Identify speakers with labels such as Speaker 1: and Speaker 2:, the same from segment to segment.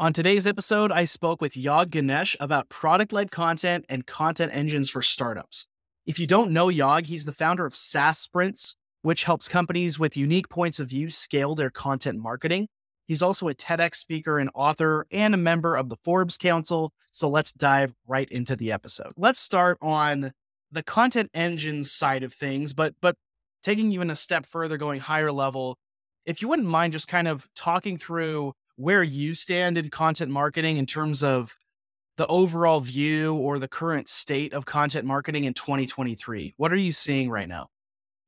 Speaker 1: On today's episode, I spoke with Yaag Ganesh about product led content and content engines for startups. If you don't know Yaag, he's the founder of SaaS Sprints, which helps companies with unique points of view scale their content marketing. He's also a TEDx speaker and author and a member of the Forbes Council. So let's dive right into the episode. Let's start on the content engine side of things, but but taking even a step further, going higher level, if you wouldn't mind just kind of talking through where you stand in content marketing in terms of the overall view or the current state of content marketing in 2023. What are you seeing right now?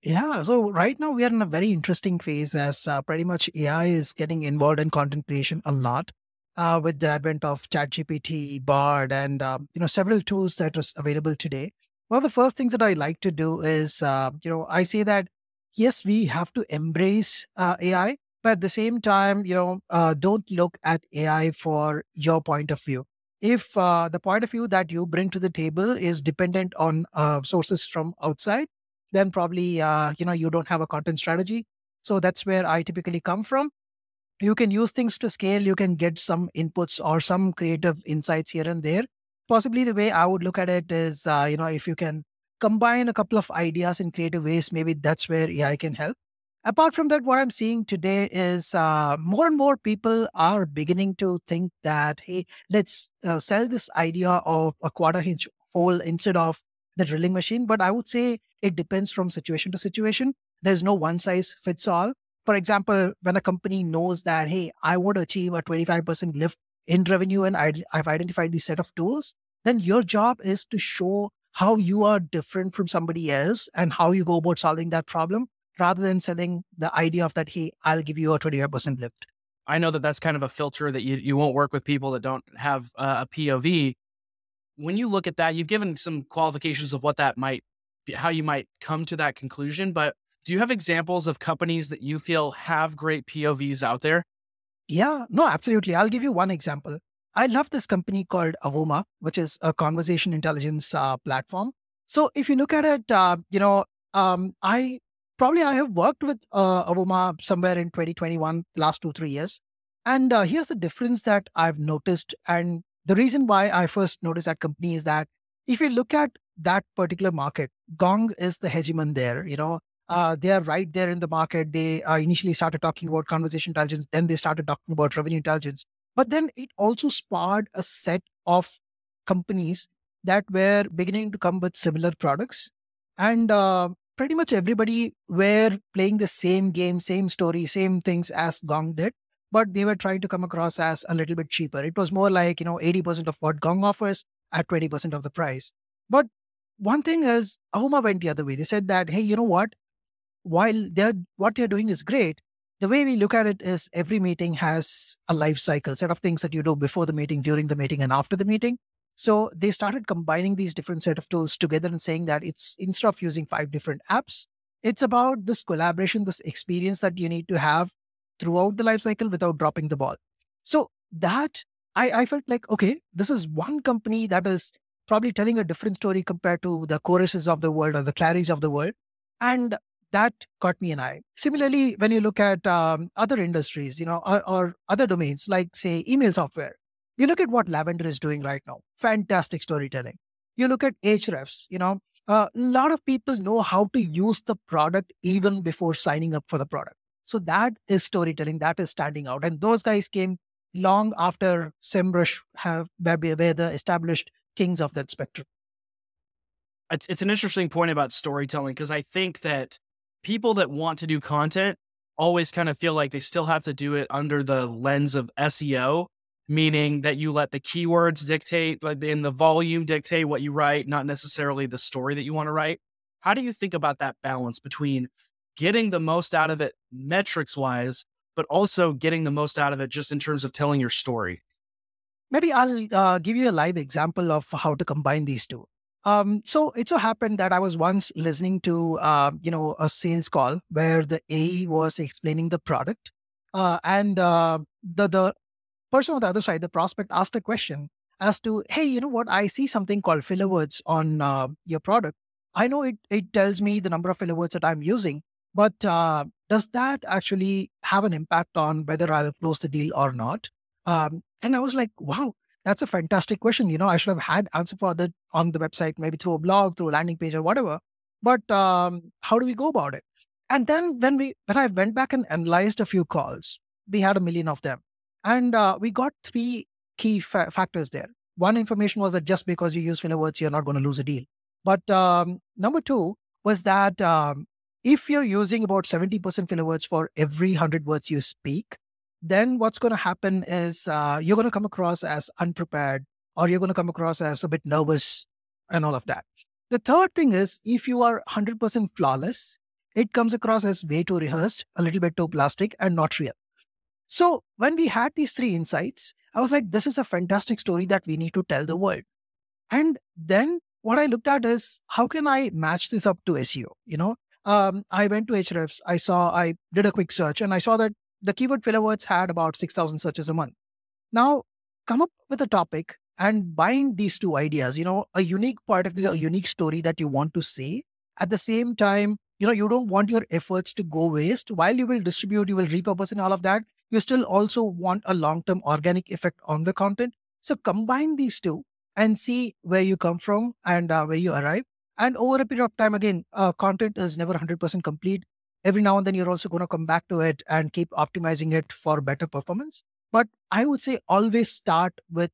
Speaker 2: Yeah, so right now we are in a very interesting phase as uh, pretty much AI is getting involved in content creation a lot uh, with the advent of ChatGPT, Bard, and uh, you know several tools that are available today. One of the first things that I like to do is uh, you know I say that yes, we have to embrace uh, AI, but at the same time, you know, uh, don't look at AI for your point of view. If the point of view that you bring to the table is dependent on sources from outside then probably uh, you know you don't have a content strategy. So that's where i typically come from. You can use things to scale you can get some inputs or some creative insights here and there. Possibly the way i would look at it is uh, you know if you can combine a couple of ideas in creative ways maybe that's where ai can help apart from that what i'm seeing today is uh, more and more people are beginning to think that hey let's uh, sell this idea of a quarter inch hole instead of the drilling machine but i would say it depends from situation to situation. There's no one size fits all. For example, when a company knows that, hey, I want to achieve a 25% lift in revenue and I've identified this set of tools, then your job is to show how you are different from somebody else and how you go about solving that problem rather than selling the idea of that, hey, I'll give you a 25% lift.
Speaker 1: I know that that's kind of a filter that you, you won't work with people that don't have uh, a POV. When you look at that, you've given some qualifications of what that might how you might come to that conclusion. But do you have examples of companies that you feel have great POVs out there?
Speaker 2: Yeah, no, absolutely. I'll give you one example. I love this company called Avoma, which is a conversation intelligence uh, platform. So if you look at it, uh, you know, um, I probably I have worked with uh, Avoma somewhere in 2021, last two three years, and uh, here's the difference that I've noticed, and the reason why I first noticed that company is that if you look at that particular market, Gong is the hegemon there. You know, uh, they are right there in the market. They uh, initially started talking about conversation intelligence, then they started talking about revenue intelligence. But then it also spawned a set of companies that were beginning to come with similar products. And uh, pretty much everybody were playing the same game, same story, same things as Gong did, but they were trying to come across as a little bit cheaper. It was more like, you know, 80% of what Gong offers at 20% of the price. But one thing is Avoma went the other way. They said that, hey, you know what? While they're what they're doing is great, the way we look at it is every meeting has a life cycle, set of things that you do before the meeting, during the meeting, and after the meeting. So they started combining these different set of tools together and saying that it's instead of using five different apps, it's about this collaboration, this experience that you need to have throughout the life cycle without dropping the ball. So that I, I felt like, okay, this is one company that is probably telling a different story compared to the choruses of the world or the claries of the world. And that caught me an eye. Similarly, when you look at um, other industries, you know, or, or, other domains like, say, email software, you look at what Lavender is doing right now. Fantastic storytelling. You look at Ahrefs, you know, a lot of people know how to use the product even before signing up for the product. So that is storytelling. That is standing out. And those guys came long after SEMrush have were the established kings of that spectrum.
Speaker 1: It's, it's an interesting point about storytelling because I think that people that want to do content always kind of feel like they still have to do it under the lens of SEO, meaning that you let the keywords dictate, in the volume dictate what you write, not necessarily the story that you want to write. How do you think about that balance between getting the most out of it metrics wise, but also getting the most out of it just in terms of telling your story?
Speaker 2: Maybe I'll uh, give you a live example of how to combine these two. Um, so it so happened that I was once listening to, uh, you know, a sales call where the AE was explaining the product, uh, and uh, the the person on the other side, the prospect, asked a question as to, hey, you know what? I see something called filler words on uh, your product. I know it it tells me the number of filler words that I'm using, but uh, does that actually have an impact on whether I'll close the deal or not? Um, And I was like, wow, that's a fantastic question. You know, I should have had answer for that on the website, maybe through a blog, through a landing page or whatever. But um, how do we go about it? And then when we when I went back and analyzed a few calls, we had a million of them, and uh, we got three key fa- factors there. One information was that just because you use filler words, you're not going to lose a deal. But um, number two was that um, if you're using about 70% filler words for every 100 words you speak, then what's going to happen is uh, you're going to come across as unprepared or you're going to come across as a bit nervous and all of that. The third thing is if you are 100% flawless, it comes across as way too rehearsed, a little bit too plastic, and not real. So when we had these three insights, I was like, this is a fantastic story that we need to tell the world. And then what I looked at is how can I match this up to SEO? You know, um, I went to Ahrefs, I saw, I did a quick search, and I saw that the keyword filler words had about 6,000 searches a month. Now, come up with a topic and bind these two ideas, you know, a unique part of a unique story that you want to say. At the same time, you know, you don't want your efforts to go waste. While you will distribute, you will repurpose and all of that, you still also want a long-term organic effect on the content. So combine these two and see where you come from and uh, where you arrive. And over a period of time, again, uh, content is never 100% complete every now and then you're also going to come back to it and keep optimizing it for better performance. But I would say always start with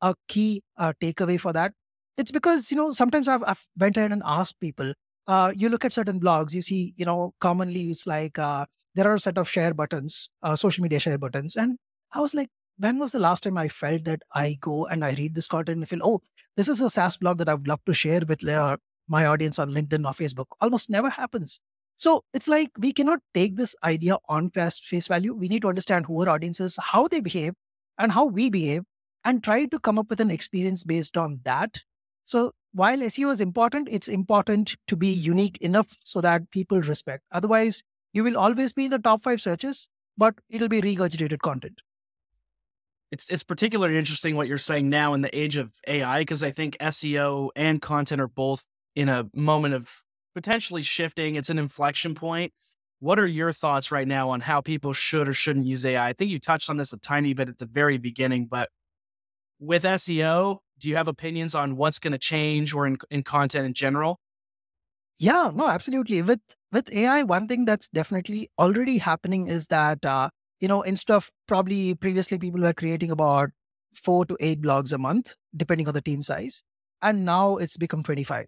Speaker 2: a key uh, takeaway for that. It's because, you know, sometimes I've, I've went ahead and asked people, uh, you look at certain blogs, you see, you know, commonly it's like uh, there are a set of share buttons, uh, social media share buttons. And I was like, when was the last time I felt that I go and I read this content and feel, oh, this is a SaaS blog that I would love to share with uh, my audience on LinkedIn or Facebook? Almost never happens. So it's like we cannot take this idea on face value. We need to understand who our audience is, how they behave, and how we behave, and try to come up with an experience based on that. So while SEO is important, it's important to be unique enough so that people respect. Otherwise, you will always be in the top five searches, but it'll be regurgitated content.
Speaker 1: It's it's particularly interesting what you're saying now in the age of AI because I think SEO and content are both in a moment of potentially shifting. It's an inflection point. What are your thoughts right now on how people should or shouldn't use AI? I think you touched on this a tiny bit at the very beginning, but with SEO, do you have opinions on what's going to change or in, in content in general?
Speaker 2: Yeah, no, absolutely. With with AI, one thing that's definitely already happening is that uh, you know instead of probably previously people were creating about four to eight blogs a month, depending on the team size, and now it's become twenty five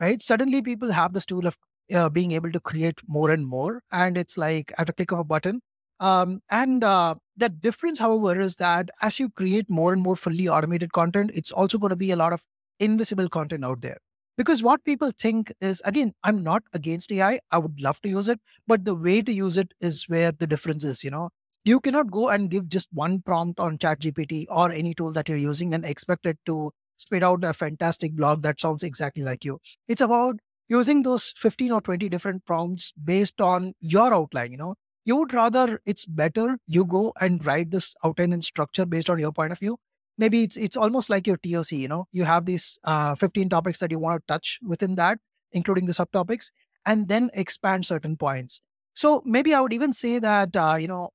Speaker 2: right? Suddenly people have this tool of uh, being able to create more and more. And it's like at a click of a button. Um, and uh, the difference, however, is that as you create more and more fully automated content, it's also going to be a lot of invisible content out there. Because what people think is, again, I'm not against AI. I would love to use it, but the way to use it is where the difference is. You know, you cannot go and give just one prompt on ChatGPT or any tool that you're using and expect it to spit out a fantastic blog that sounds exactly like you. It's about using those 15 or 20 different prompts based on your outline, you know. You would rather it's better you go and write this outline and structure based on your point of view. Maybe it's it's almost like your TOC, you know. You have these uh, 15 topics that you want to touch within that, including the subtopics, and then expand certain points. So maybe I would even say that uh, you know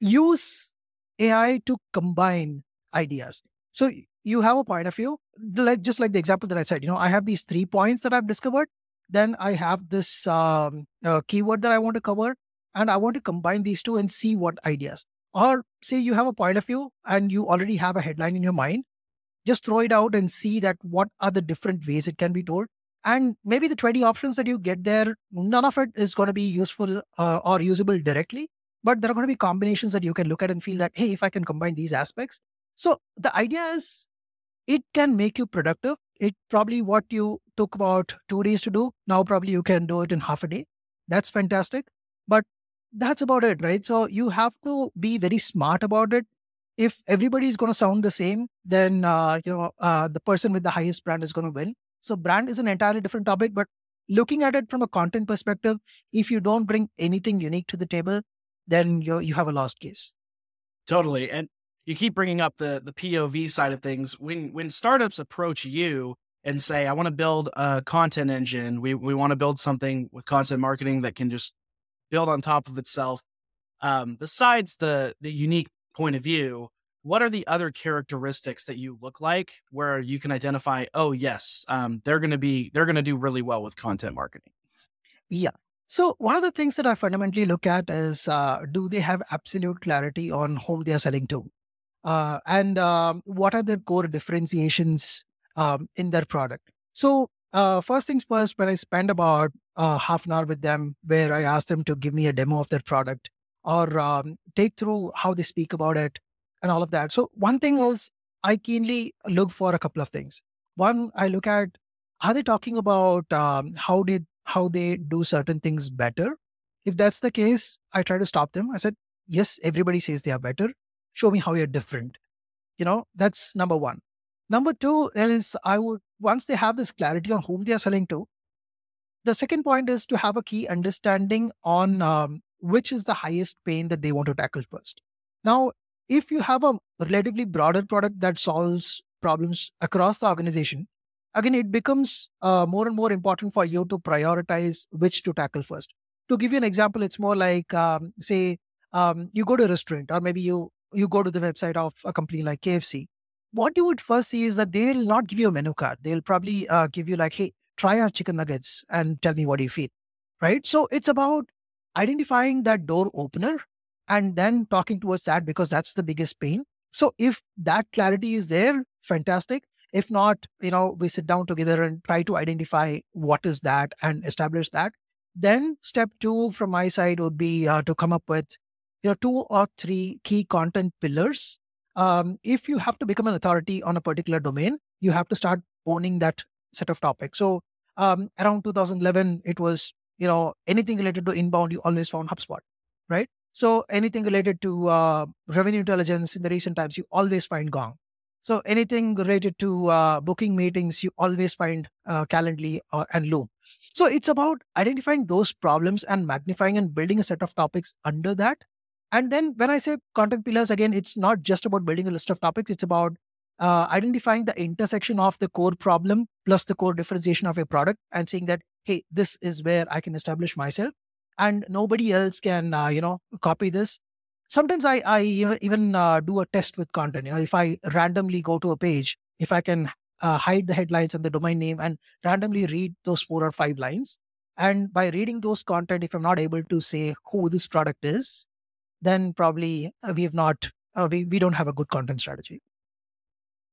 Speaker 2: use AI to combine ideas. So you have a point of view, like just like the example that I said, you know, I have these three points that I've discovered. Then I have this um, uh, keyword that I want to cover, and I want to combine these two and see what ideas. Or say you have a point of view and you already have a headline in your mind, just throw it out and see that what are the different ways it can be told. And maybe the 20 options that you get there, none of it is going to be useful uh, or usable directly, but there are going to be combinations that you can look at and feel that, hey, if I can combine these aspects. So the idea is it can make you productive. It probably what you took about two days to do. Now probably you can do it in half a day. That's fantastic. But that's about it, right? So you have to be very smart about it. If everybody is going to sound the same, then uh, you know uh, the person with the highest brand is going to win. So brand is an entirely different topic, but looking at it from a content perspective, if you don't bring anything unique to the table, then you you have a lost case.
Speaker 1: Totally. And you keep bringing up the the POV side of things. When when startups approach you and say, "I want to build a content engine. We we want to build something with content marketing that can just build on top of itself." Um, besides the the unique point of view, what are the other characteristics that you look like where you can identify oh yes um, they're going to be they're going to do really well with content marketing
Speaker 2: yeah. So one of the things that i fundamentally look at is uh, do they have absolute clarity on whom they are selling to? Uh, and um, what are their core differentiations um, in their product? So uh, first things first when i spend about uh, half an hour with them where i ask them to give me a demo of their product or um, take through how they speak about it and all of that. So one thing is I keenly look for a couple of things. One, I look at are they talking about um, how did how they do certain things better? If that's the case, I try to stop them. I said, yes, everybody says they are better. Show me how you're different. You know, that's number one. Number two is I would once they have this clarity on whom they are selling to. The second point is to have a key understanding on um, which is the highest pain that they want to tackle first. Now, if you have a relatively broader product that solves problems across the organization, again, it becomes uh, more and more important for you to prioritize which to tackle first. To give you an example, it's more like, um, say, um, you go to a restaurant or maybe you you go to the website of a company like KFC. What you would first see is that they'll not give you a menu card. They'll probably uh, give you like, hey, try our chicken nuggets and tell me what you feel. Right. So it's about identifying that door opener and then talking towards that because that's the biggest pain. So if that clarity is there, fantastic. If not, you know, we sit down together and try to identify what is that and establish that. Then step two from my side would be uh, to come up with, you know, two or three key content pillars. Um, if you have to become an authority on a particular domain, you have to start owning that set of topics. So um, around 2011, it was, you know, anything related to inbound, you always found HubSpot, right? So anything related to uh, revenue intelligence in the recent times, you always find Gong. So anything related to uh, booking meetings, you always find uh, Calendly uh, and Loom. So it's about identifying those problems and magnifying and building a set of topics under that. And then when I say content pillars, again, it's not just about building a list of topics. It's about uh, identifying the intersection of the core problem plus the core differentiation of a product and saying that, hey, this is where I can establish myself and nobody else can uh, you know copy this. Sometimes i i even uh, do a test with content. You know if i randomly go to a page if i can uh, hide the headlines and the domain name and randomly read those four or five lines and by reading those content if i'm not able to say who this product is then probably we have not uh, we, we don't have a good content strategy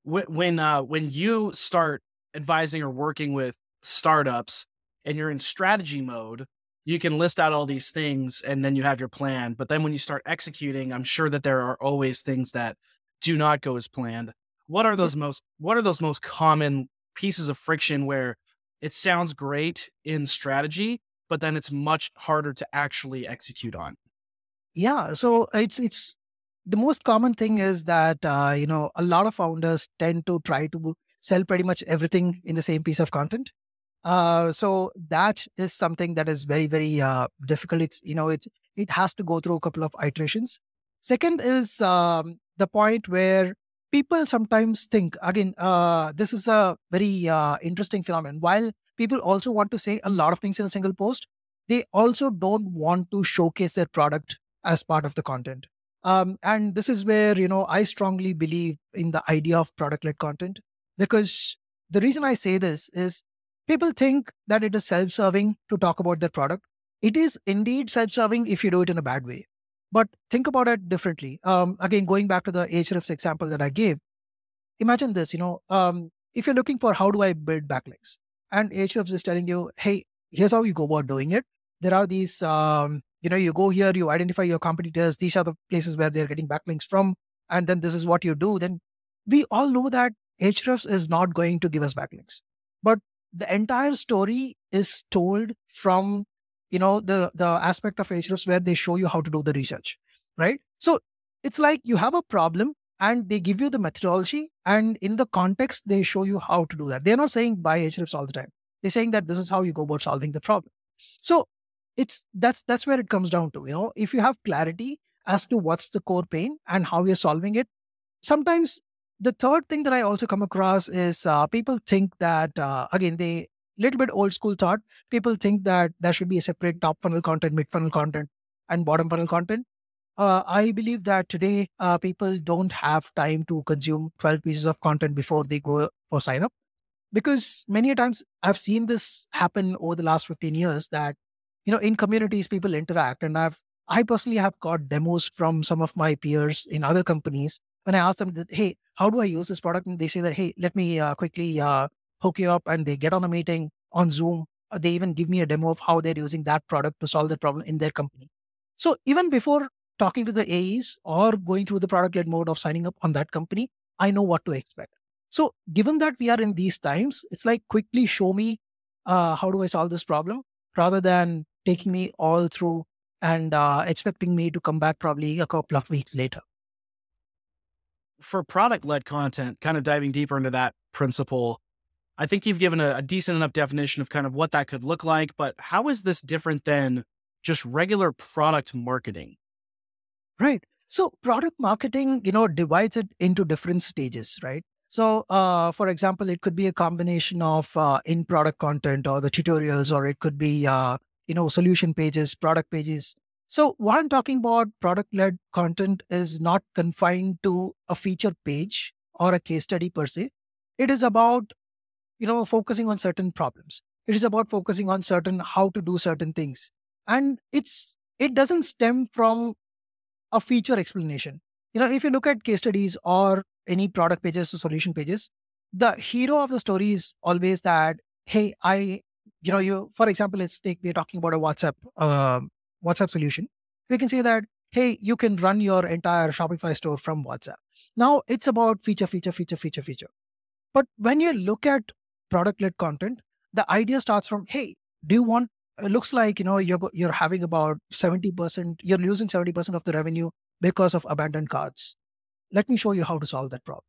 Speaker 1: when uh when you start advising or working with startups and you're in strategy mode you can list out all these things and then you have your plan. But then when you start executing, I'm sure that there are always things that do not go as planned. What are those most what are those most common pieces of friction where it sounds great in strategy, but then it's much harder to actually execute on?
Speaker 2: Yeah, so it's it's the most common thing is that uh, you know a lot of founders tend to try to sell pretty much everything in the same piece of content uh, so that is something that is very, very uh, difficult. It's, you know, it's, it has to go through a couple of iterations. Second is um, the point where people sometimes think, again, uh, this is a very uh, interesting phenomenon. While people also want to say a lot of things in a single post, they also don't want to showcase their product as part of the content. Um, and this is where, you know, I strongly believe in the idea of product led content because the reason I say this is People think that it is self serving to talk about their product. It is indeed self serving if you do it in a bad way. But think about it differently. Um, again, going back to the Ahrefs example that I gave, imagine this, you know, um, if you're looking for how do I build backlinks, and Ahrefs is telling you, hey, here's how you go about doing it. There are these, um, you know, you go here, you identify your competitors, these are the places where they're getting backlinks from, and then this is what you do. Then we all know that Ahrefs is not going to give us backlinks. But the entire story is told from you know the the aspect of Ahrefs where they show you how to do the research right so it's like you have a problem and they give you the methodology and in the context they show you how to do that they're not saying buy Ahrefs all the time they're saying that this is how you go about solving the problem so it's that's that's where it comes down to you know if you have clarity as to what's the core pain and how you're solving it sometimes the third thing that I also come across is uh, people think that uh, again they little bit old school thought. People think that there should be a separate top funnel content, mid funnel content, and bottom funnel content. uh, I believe that today uh, people don't have time to consume 12 pieces of content before they go for sign up. Because many times I've seen this happen over the last 15 years that, you know, in communities, people interact. And I've, I personally have got demos from some of my peers in other companies when I ask them, that, hey, how do I use this product? And they say that, hey, let me uh, quickly uh, hook you up. And they get on a meeting on Zoom. They even give me a demo of how they're using that product to solve the problem in their company. So even before talking to the AEs or going through the product led mode of signing up on that company, I know what to expect. So, given that we are in these times, it's like quickly show me uh, how do I solve this problem rather than taking me all through and uh, expecting me to come back probably a couple of weeks later.
Speaker 1: For product led content, kind of diving deeper into that principle, I think you've given a, a decent enough definition of kind of what that could look like. But how is this different than just regular product marketing?
Speaker 2: Right. So product marketing, you know, divides it into different stages, right? So, uh, for example, it could be a combination of uh, in-product content or the tutorials, or it could be, uh, you know, solution pages, product pages. So, what I'm talking about, product-led content, is not confined to a feature page or a case study per se. It is about, you know, focusing on certain problems. It is about focusing on certain how to do certain things, and it's it doesn't stem from a feature explanation. You know, if you look at case studies or any product pages or solution pages, the hero of the story is always that, hey, I, you know, you, for example, let's take, we're talking about a WhatsApp, uh, WhatsApp solution. We can say that, hey, you can run your entire Shopify store from WhatsApp. Now it's about feature, feature, feature, feature, feature. But when you look at product led content, the idea starts from, hey, do you want it looks like you know you're you're having about 70% you're losing 70% of the revenue because of abandoned carts let me show you how to solve that problem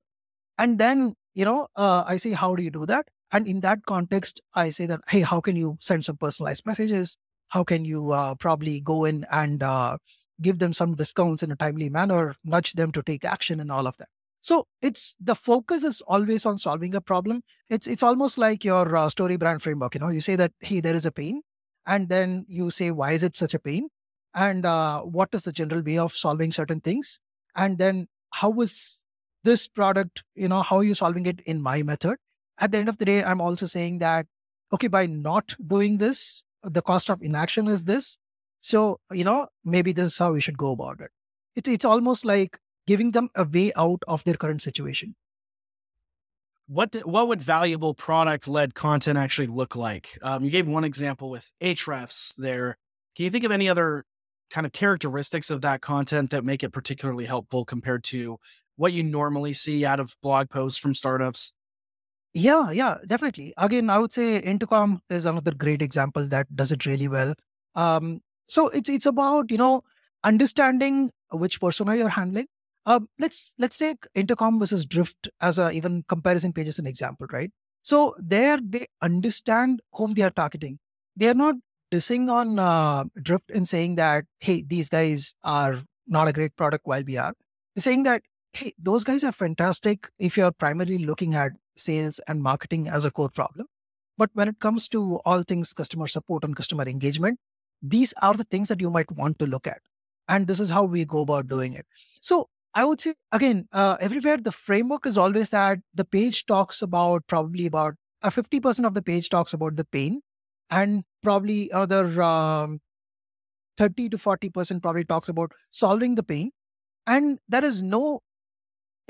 Speaker 2: and then you know uh, i say how do you do that and in that context i say that hey how can you send some personalized messages? How can you uh, probably go in and uh, give them some discounts in a timely manner nudge them to take action and all of that? So it's the focus is always on solving a problem. It's it's almost like your uh, story brand framework you know? You say that hey there is a pain and then you say why is it such a pain? And uh, what is the general way of solving certain things? And then how is this product you know how are you solving it in my method at the end of the day i'm also saying that okay by not doing this the cost of inaction is this so you know maybe this is how we should go about it it's, it's almost like giving them a way out of their current situation
Speaker 1: what what would valuable product led content actually look like? Um, you gave one example with Ahrefs there. Can you think of any other kind of characteristics of that content that make it particularly helpful compared to what you normally see out of blog posts from startups?
Speaker 2: Yeah, yeah, definitely. Again, I would say Intercom is another great example that does it really well. Um, so it's it's about you know understanding which persona you're handling um, let's let's take intercom versus drift as a even comparison page as an example, right? So there they understand whom they are targeting. They are not dissing on uh, drift and saying that hey these guys are not a great product while we are. They're saying that hey those guys are fantastic if you're primarily looking at sales and marketing as a core problem. But when it comes to all things customer support and customer engagement, these are the things that you might want to look at. And this is how we go about doing it. So I would say again, uh, everywhere the framework is always that the page talks about probably about uh, 50% of the page talks about the pain, and probably another um, 30 to 40% probably talks about solving the pain. And there is no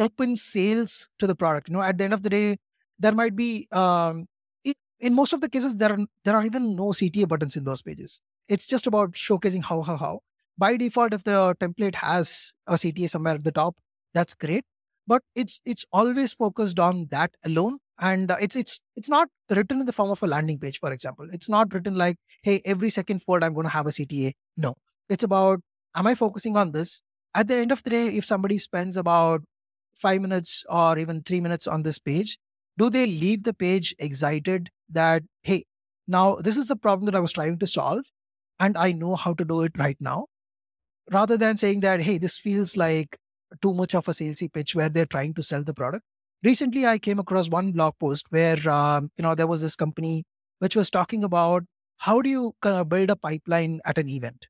Speaker 2: open sales to the product. You know, at the end of the day, there might be um, it, in most of the cases there are there are even no CTA buttons in those pages. It's just about showcasing how how how. By default if the template has a cta somewhere at the top that's great. But it's it's always focused on that alone. And uh, it's it's it's not written in the form of a landing page for example. It's not written like hey every second fold i'm going to have a cta no. It's about am i focusing on this? At the end of the day if somebody spends about 5 minutes or even 3 minutes on this page do they leave the page excited that hey now this is the problem that i was trying to solve and i know how to do it right now rather than saying that, hey, this feels like too much of a salesy pitch where they're trying to sell the product. Recently, I came across one blog post where, um, you know, there was this company which was talking about how do you kind of build a pipeline at an event.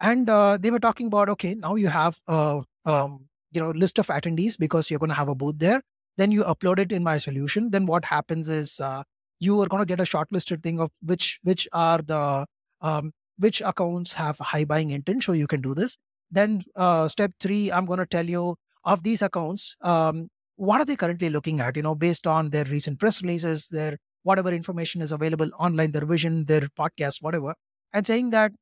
Speaker 2: and uh, they were talking about okay, now you have a um, you know list of attendees because you're going to have a booth there. Then you upload it in my solution. Then what happens is uh, you are going to get a shortlisted thing of which which are the um, which accounts have high buying intent, so you can do this. Then uh, step three, I'm going to tell you of these accounts, um, what are they currently looking at? You know, based on their recent press releases, their whatever information is available online, their vision, their podcast, whatever, and saying that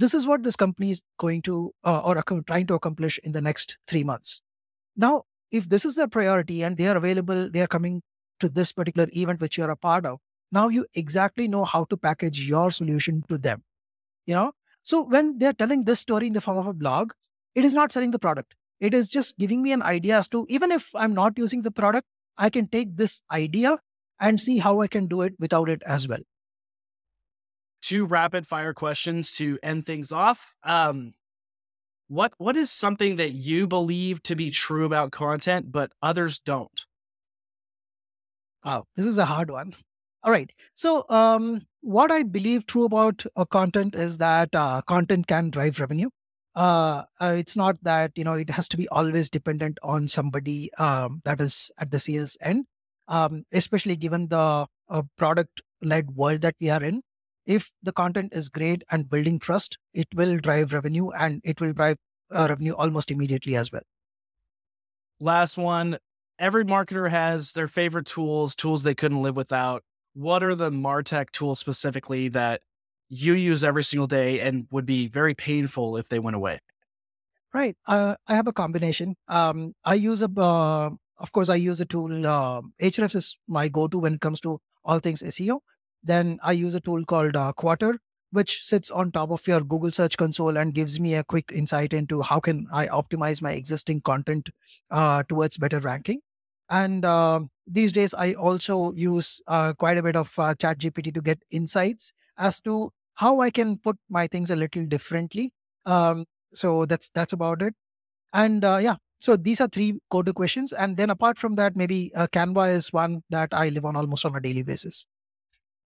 Speaker 2: this is what this company is going to uh, or trying to accomplish in the next three months. Now, if this is their priority and they are available, they are coming to this particular event which you're a part of. Now you exactly know how to package your solution to them. You know, so when they're telling this story in the form of a blog, it is not selling the product. It is just giving me an idea as to even if I'm not using the product, I can take this idea and see how I can do it without it as well.
Speaker 1: Two rapid fire questions to end things off. Um, what what is something that you believe to be true about content but others don't?
Speaker 2: Oh, this is a hard one. All right. So, um, what I believe true about uh, content is that uh, content can drive revenue. Uh, uh, it's not that you know it has to be always dependent on somebody um, that is at the sales end, um, especially given the uh, product-led world that we are in. If the content is great and building trust, it will drive revenue and it will drive uh, revenue almost immediately as well.
Speaker 1: Last one. Every marketer has their favorite tools, tools they couldn't live without what are the Martech tools specifically that you use every single day and would be very painful if they went away?
Speaker 2: Right. Uh, I have a combination. Um, I use a, uh, of course, I use a tool. Uh, Ahrefs is my go-to when it comes to all things SEO. Then I use a tool called uh, Quattr, which sits on top of your Google Search Console and gives me a quick insight into how can I optimize my existing content uh, towards better ranking. And uh, these days, I also use uh, quite a bit of uh, ChatGPT to get insights as to how I can put my things a little differently. Um, so that's that's about it. And uh, yeah, so these are three go-to questions. And then apart from that, maybe uh, Canva is one that I live on almost on a daily basis.